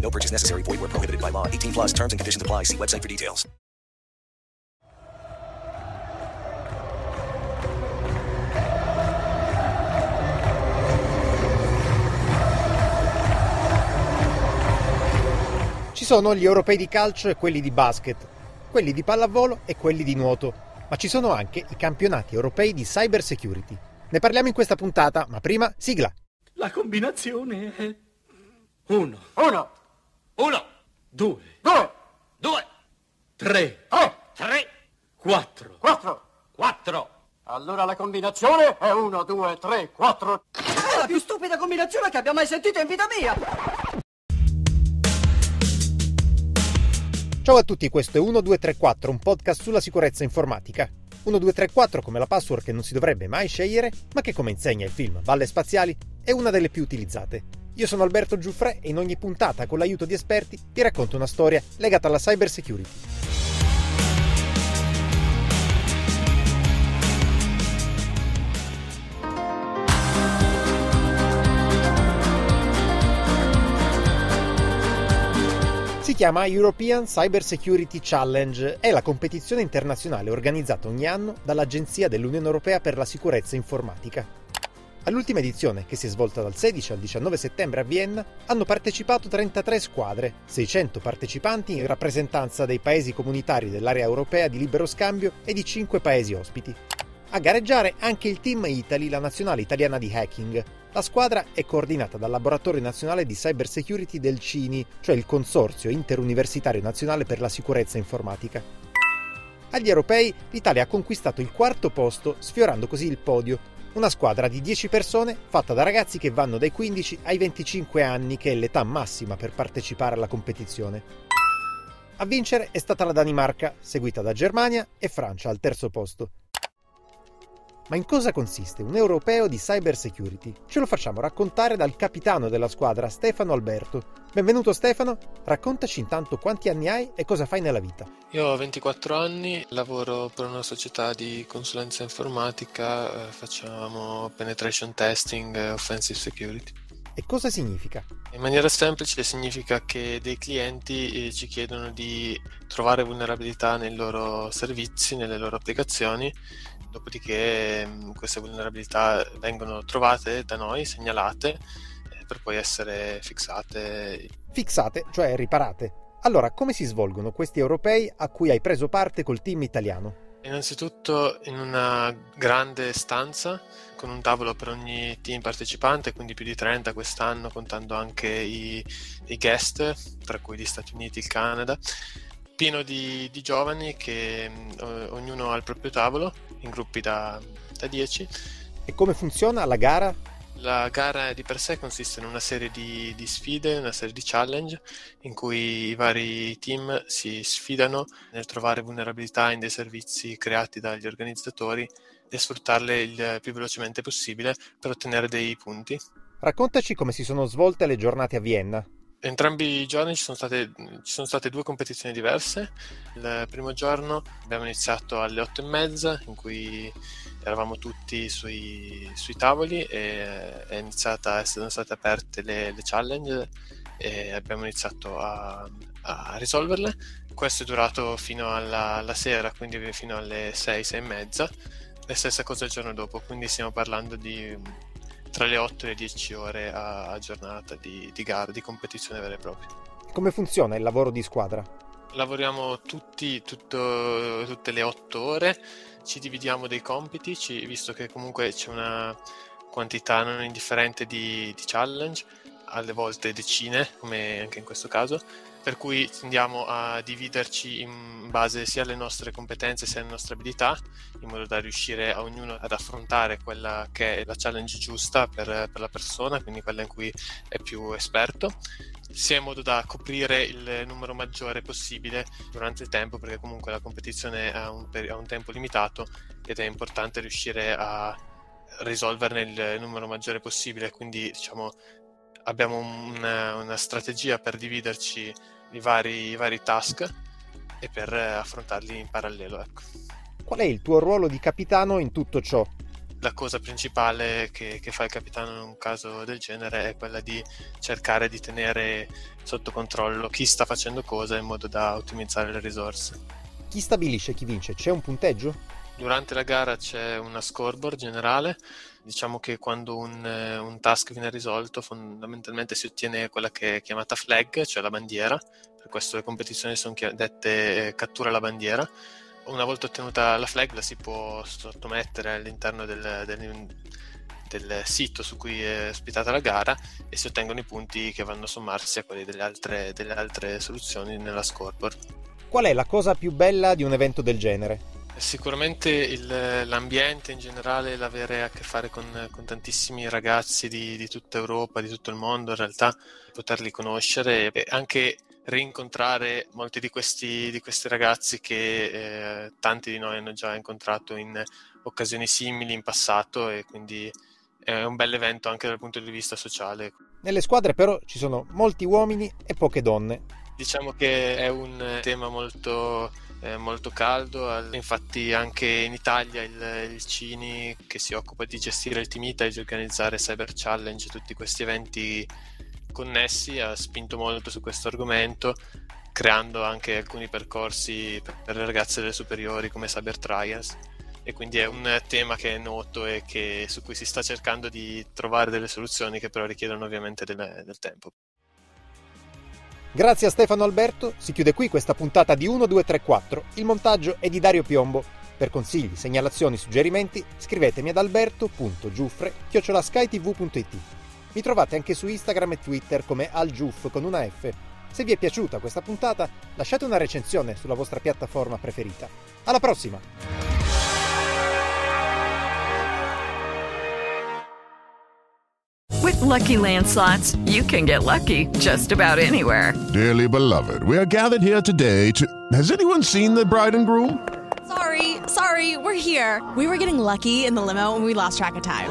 No purchase necessary. Void where prohibited by law. 18 plus terms and conditions apply. See website for details. Ci sono gli europei di calcio e quelli di basket, quelli di pallavolo e quelli di nuoto, ma ci sono anche i campionati europei di cyber security. Ne parliamo in questa puntata, ma prima sigla. La combinazione è 1, Uno, 1, 2, due, 2, 3, tre, 3, 4, quattro. 4. Allora la combinazione è uno, due, tre, quattro. È la più stupida combinazione che abbia mai sentito in vita mia! Ciao a tutti, questo è 1234, un podcast sulla sicurezza informatica. 1234 come la password che non si dovrebbe mai scegliere, ma che come insegna il film Valle Spaziali è una delle più utilizzate. Io sono Alberto Giuffre e in ogni puntata, con l'aiuto di esperti, vi racconto una storia legata alla cyber security. Si chiama European Cyber Security Challenge, è la competizione internazionale organizzata ogni anno dall'Agenzia dell'Unione Europea per la sicurezza informatica. All'ultima edizione, che si è svolta dal 16 al 19 settembre a Vienna, hanno partecipato 33 squadre, 600 partecipanti in rappresentanza dei paesi comunitari dell'area europea di libero scambio e di 5 paesi ospiti. A gareggiare anche il Team Italy, la nazionale italiana di hacking. La squadra è coordinata dal Laboratorio Nazionale di Cyber Security del CINI, cioè il Consorzio Interuniversitario Nazionale per la Sicurezza Informatica. Agli europei l'Italia ha conquistato il quarto posto, sfiorando così il podio. Una squadra di 10 persone fatta da ragazzi che vanno dai 15 ai 25 anni, che è l'età massima per partecipare alla competizione. A vincere è stata la Danimarca, seguita da Germania e Francia al terzo posto. Ma in cosa consiste un europeo di cyber security? Ce lo facciamo raccontare dal capitano della squadra, Stefano Alberto. Benvenuto Stefano, raccontaci intanto quanti anni hai e cosa fai nella vita. Io ho 24 anni, lavoro per una società di consulenza informatica, eh, facciamo penetration testing e offensive security. E cosa significa? In maniera semplice significa che dei clienti eh, ci chiedono di trovare vulnerabilità nei loro servizi, nelle loro applicazioni, dopodiché mh, queste vulnerabilità vengono trovate da noi, segnalate, eh, per poi essere fixate. Fissate, cioè riparate. Allora, come si svolgono questi europei a cui hai preso parte col team italiano? Innanzitutto in una grande stanza con un tavolo per ogni team partecipante, quindi più di 30 quest'anno, contando anche i, i guest, tra cui gli Stati Uniti e il Canada, pieno di, di giovani che mh, ognuno ha il proprio tavolo, in gruppi da, da 10. E come funziona la gara? La gara di per sé consiste in una serie di, di sfide, una serie di challenge in cui i vari team si sfidano nel trovare vulnerabilità in dei servizi creati dagli organizzatori e sfruttarle il più velocemente possibile per ottenere dei punti. Raccontaci come si sono svolte le giornate a Vienna. Entrambi i giorni ci sono, state, ci sono state due competizioni diverse. Il primo giorno abbiamo iniziato alle otto e mezza, in cui eravamo tutti sui, sui tavoli e è iniziata, sono state aperte le, le challenge e abbiamo iniziato a, a risolverle. Questo è durato fino alla, alla sera, quindi fino alle sei, sei e mezza. La stessa cosa il giorno dopo, quindi stiamo parlando di tra le 8 e le 10 ore a, a giornata di, di gara, di competizione vera e propria. Come funziona il lavoro di squadra? Lavoriamo tutti, tutto, tutte le 8 ore, ci dividiamo dei compiti, ci, visto che comunque c'è una quantità non indifferente di, di challenge, alle volte decine, come anche in questo caso, per cui tendiamo a dividerci in base sia alle nostre competenze sia alle nostre abilità, in modo da riuscire a ognuno ad affrontare quella che è la challenge giusta per, per la persona, quindi quella in cui è più esperto, sia in modo da coprire il numero maggiore possibile durante il tempo, perché comunque la competizione ha un, ha un tempo limitato ed è importante riuscire a risolverne il numero maggiore possibile, quindi diciamo abbiamo una, una strategia per dividerci i vari, i vari, task e per affrontarli in parallelo. Ecco. Qual è il tuo ruolo di capitano in tutto ciò? La cosa principale che, che fa il capitano in un caso del genere è quella di cercare di tenere sotto controllo chi sta facendo cosa in modo da ottimizzare le risorse. Chi stabilisce chi vince? C'è un punteggio? Durante la gara c'è una scoreboard generale, diciamo che quando un, un, task viene risolto fondamentalmente si ottiene quella che è chiamata flag, cioè la bandiera, per questo le competizioni sono dette eh, cattura la bandiera. Una volta ottenuta la flag la si può sottomettere all'interno del, del, del sito su cui è ospitata la gara e si ottengono i punti che vanno a sommarsi a quelli delle altre, delle altre soluzioni nella scoreboard. Qual è la cosa più bella di un evento del genere? Sicuramente il, l'ambiente in generale, l'avere a che fare con, con tantissimi ragazzi di, di, tutta Europa, di tutto il mondo, in realtà poterli conoscere e anche rincontrare molti di questi, di questi ragazzi che eh, tanti di noi hanno già incontrato in occasioni simili in passato e quindi è un bel evento anche dal punto di vista sociale. Nelle squadre però ci sono molti uomini e poche donne. Diciamo che è un tema molto eh, molto caldo. Infatti, anche in Italia il, il, Cini, che si occupa di gestire il Team Italy, di organizzare Cyber Challenge, tutti questi eventi connessi, ha spinto molto su questo argomento, creando anche alcuni percorsi per, le ragazze delle superiori come Cyber Trials. E quindi è un tema che è noto e che, su cui si sta cercando di trovare delle soluzioni che però richiedono ovviamente del, del tempo. Grazie a Stefano Alberto, si chiude qui questa puntata di 1, 2, 3, 4. Il montaggio è di Dario Piombo. Per consigli, segnalazioni, suggerimenti, scrivetemi ad alberto.giuffre.skytv.it. Mi trovate anche su Instagram e Twitter come algiuff con una F. Se vi è piaciuta questa puntata, lasciate una recensione sulla vostra piattaforma preferita. Alla prossima! With lucky landslots, you can get lucky just about anywhere. Dearly beloved, we are gathered here today to. Has anyone seen the bride and groom? Sorry, sorry, we're here. We were getting lucky in the limo and we lost track of time.